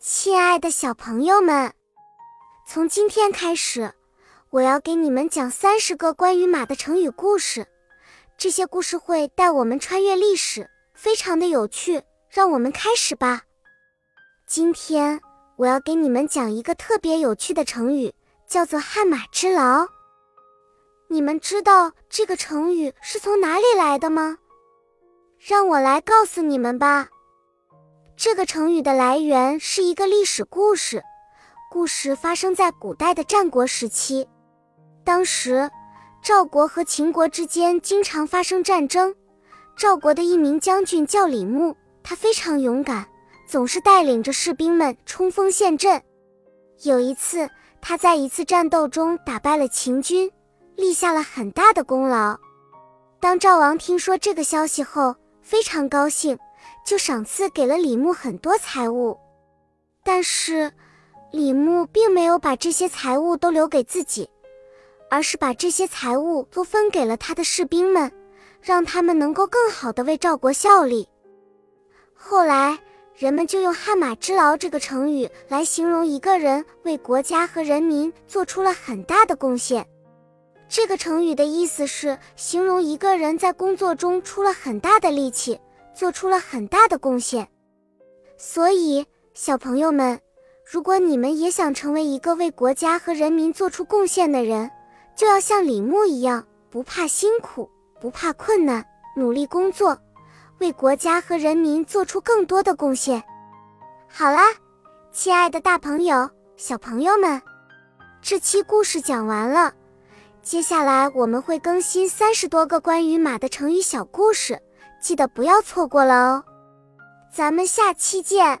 亲爱的小朋友们，从今天开始，我要给你们讲三十个关于马的成语故事。这些故事会带我们穿越历史，非常的有趣。让我们开始吧。今天我要给你们讲一个特别有趣的成语，叫做“汗马之劳”。你们知道这个成语是从哪里来的吗？让我来告诉你们吧。这个成语的来源是一个历史故事，故事发生在古代的战国时期。当时，赵国和秦国之间经常发生战争。赵国的一名将军叫李牧，他非常勇敢，总是带领着士兵们冲锋陷阵。有一次，他在一次战斗中打败了秦军，立下了很大的功劳。当赵王听说这个消息后，非常高兴。就赏赐给了李牧很多财物，但是李牧并没有把这些财物都留给自己，而是把这些财物都分给了他的士兵们，让他们能够更好的为赵国效力。后来，人们就用“汗马之劳”这个成语来形容一个人为国家和人民做出了很大的贡献。这个成语的意思是形容一个人在工作中出了很大的力气。做出了很大的贡献，所以小朋友们，如果你们也想成为一个为国家和人民做出贡献的人，就要像李牧一样，不怕辛苦，不怕困难，努力工作，为国家和人民做出更多的贡献。好啦，亲爱的大朋友、小朋友们，这期故事讲完了，接下来我们会更新三十多个关于马的成语小故事。记得不要错过了哦，咱们下期见。